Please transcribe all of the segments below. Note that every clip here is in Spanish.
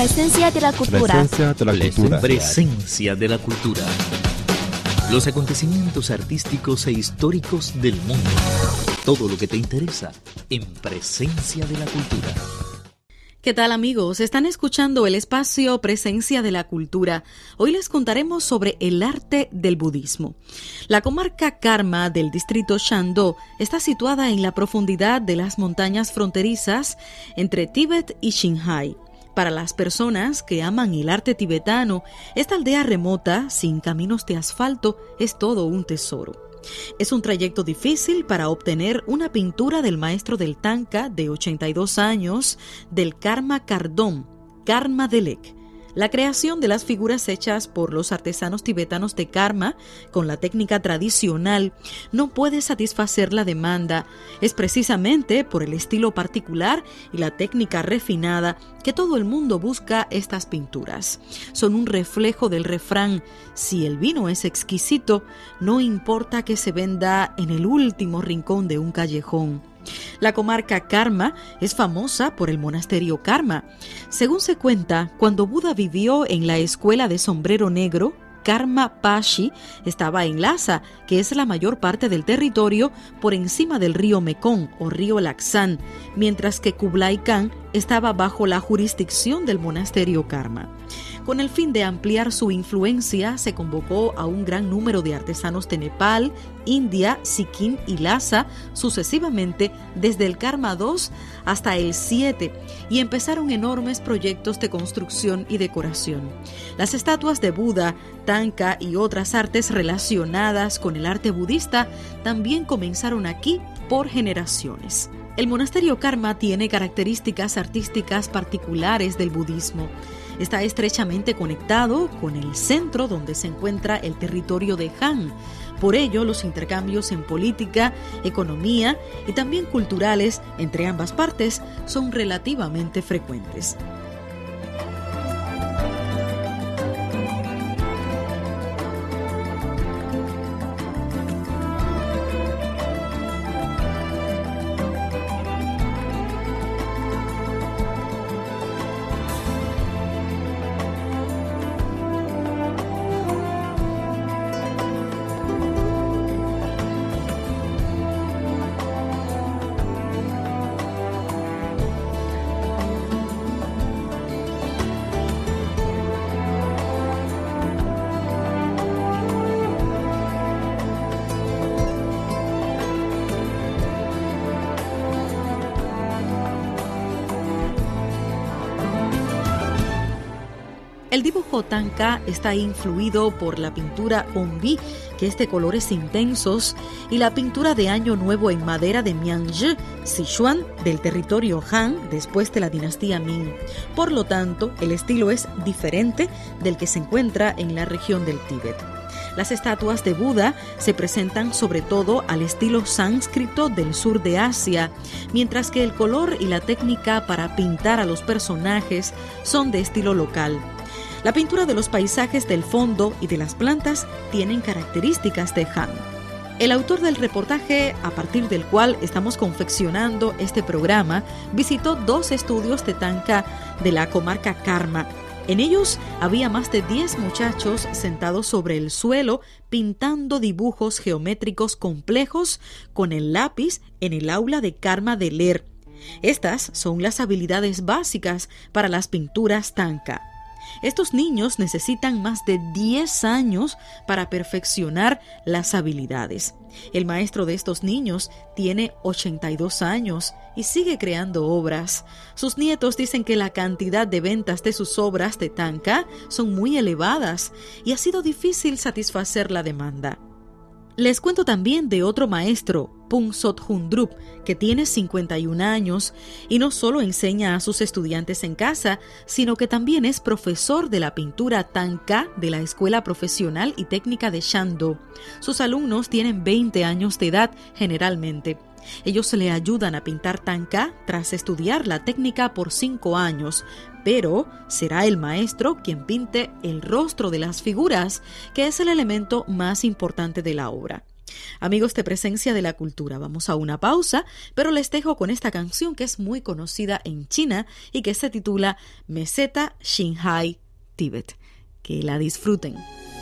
Presencia de la cultura. Presencia de la cultura. Presencia de la cultura. Los acontecimientos artísticos e históricos del mundo. Todo lo que te interesa en Presencia de la cultura. ¿Qué tal amigos? Están escuchando el espacio Presencia de la Cultura. Hoy les contaremos sobre el arte del budismo. La comarca Karma del distrito Shandong está situada en la profundidad de las montañas fronterizas entre Tíbet y Xinhai. Para las personas que aman el arte tibetano, esta aldea remota, sin caminos de asfalto, es todo un tesoro. Es un trayecto difícil para obtener una pintura del maestro del Tanka de 82 años del Karma Kardom, Karma Delek, la creación de las figuras hechas por los artesanos tibetanos de karma con la técnica tradicional no puede satisfacer la demanda. Es precisamente por el estilo particular y la técnica refinada que todo el mundo busca estas pinturas. Son un reflejo del refrán, si el vino es exquisito, no importa que se venda en el último rincón de un callejón. La comarca Karma es famosa por el monasterio Karma. Según se cuenta, cuando Buda vivió en la escuela de sombrero negro, Karma Pashi estaba en Lhasa, que es la mayor parte del territorio por encima del río Mekong o río Laksan, mientras que Kublai Khan estaba bajo la jurisdicción del monasterio Karma. Con el fin de ampliar su influencia, se convocó a un gran número de artesanos de Nepal, India, Sikkim y Lhasa sucesivamente desde el Karma II hasta el 7 y empezaron enormes proyectos de construcción y decoración. Las estatuas de Buda, Tanka y otras artes relacionadas con el arte budista también comenzaron aquí por generaciones. El monasterio Karma tiene características artísticas particulares del budismo está estrechamente conectado con el centro donde se encuentra el territorio de Han. Por ello, los intercambios en política, economía y también culturales entre ambas partes son relativamente frecuentes. El dibujo Tanka está influido por la pintura Onbi, que es de colores intensos, y la pintura de Año Nuevo en madera de Mianzhi, Sichuan, del territorio Han después de la dinastía Ming. Por lo tanto, el estilo es diferente del que se encuentra en la región del Tíbet. Las estatuas de Buda se presentan sobre todo al estilo sánscrito del sur de Asia, mientras que el color y la técnica para pintar a los personajes son de estilo local. La pintura de los paisajes del fondo y de las plantas tienen características de Han. El autor del reportaje a partir del cual estamos confeccionando este programa visitó dos estudios de Tanka de la comarca Karma. En ellos había más de 10 muchachos sentados sobre el suelo pintando dibujos geométricos complejos con el lápiz en el aula de Karma de Ler. Estas son las habilidades básicas para las pinturas Tanka. Estos niños necesitan más de 10 años para perfeccionar las habilidades. El maestro de estos niños tiene 82 años y sigue creando obras. Sus nietos dicen que la cantidad de ventas de sus obras de Tanka son muy elevadas y ha sido difícil satisfacer la demanda. Les cuento también de otro maestro, Pungsot Hundrup, que tiene 51 años y no solo enseña a sus estudiantes en casa, sino que también es profesor de la pintura Tanka de la Escuela Profesional y Técnica de Shando. Sus alumnos tienen 20 años de edad generalmente. Ellos le ayudan a pintar tanka tras estudiar la técnica por cinco años, pero será el maestro quien pinte el rostro de las figuras, que es el elemento más importante de la obra. Amigos de Presencia de la Cultura, vamos a una pausa, pero les dejo con esta canción que es muy conocida en China y que se titula Meseta Xinhai Tibet. Que la disfruten. '"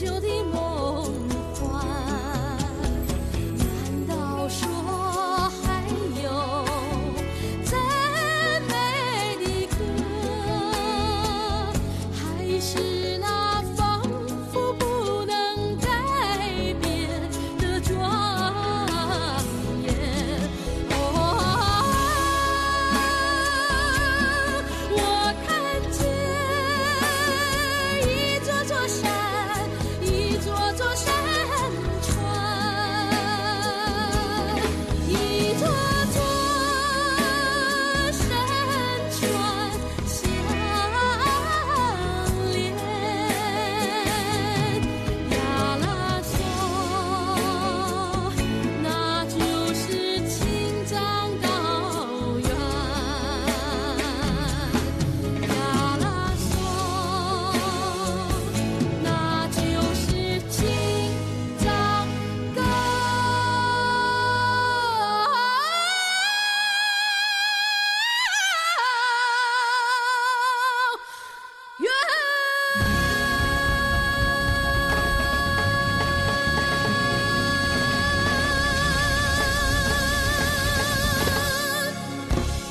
旧的梦幻。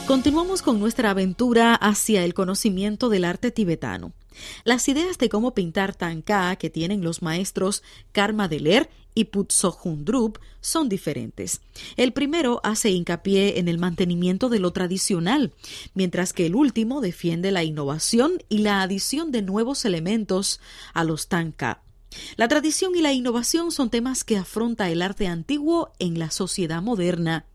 Continuamos con nuestra aventura hacia el conocimiento del arte tibetano. Las ideas de cómo pintar Tanka que tienen los maestros Karma Deler y Putsohundrup son diferentes. El primero hace hincapié en el mantenimiento de lo tradicional, mientras que el último defiende la innovación y la adición de nuevos elementos a los Tanka. La tradición y la innovación son temas que afronta el arte antiguo en la sociedad moderna.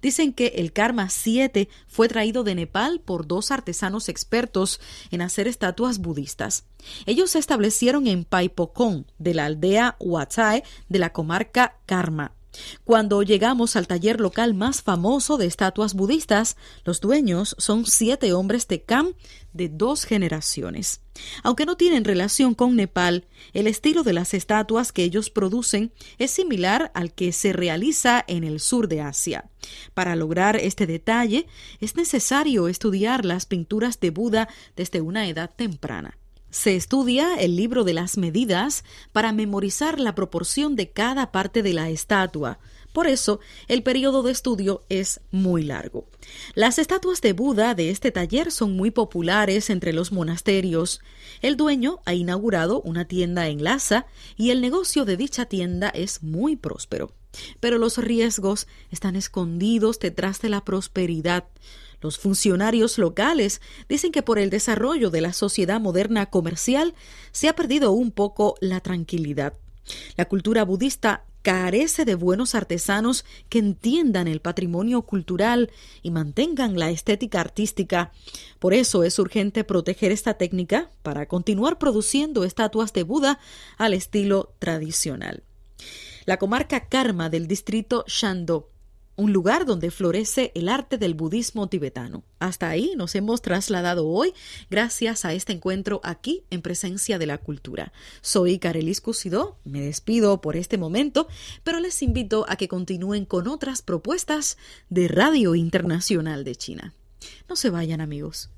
Dicen que el Karma 7 fue traído de Nepal por dos artesanos expertos en hacer estatuas budistas. Ellos se establecieron en Paipokon, de la aldea Huachae de la comarca Karma. Cuando llegamos al taller local más famoso de estatuas budistas, los dueños son siete hombres de Kam de dos generaciones. Aunque no tienen relación con Nepal, el estilo de las estatuas que ellos producen es similar al que se realiza en el sur de Asia. Para lograr este detalle, es necesario estudiar las pinturas de Buda desde una edad temprana. Se estudia el libro de las medidas para memorizar la proporción de cada parte de la estatua. Por eso, el periodo de estudio es muy largo. Las estatuas de Buda de este taller son muy populares entre los monasterios. El dueño ha inaugurado una tienda en Lhasa y el negocio de dicha tienda es muy próspero. Pero los riesgos están escondidos detrás de la prosperidad. Los funcionarios locales dicen que por el desarrollo de la sociedad moderna comercial se ha perdido un poco la tranquilidad. La cultura budista carece de buenos artesanos que entiendan el patrimonio cultural y mantengan la estética artística. Por eso es urgente proteger esta técnica para continuar produciendo estatuas de Buda al estilo tradicional. La comarca Karma del distrito Shando un lugar donde florece el arte del budismo tibetano. Hasta ahí nos hemos trasladado hoy gracias a este encuentro aquí en presencia de la cultura. Soy Carelis Cusidó, me despido por este momento, pero les invito a que continúen con otras propuestas de Radio Internacional de China. No se vayan amigos.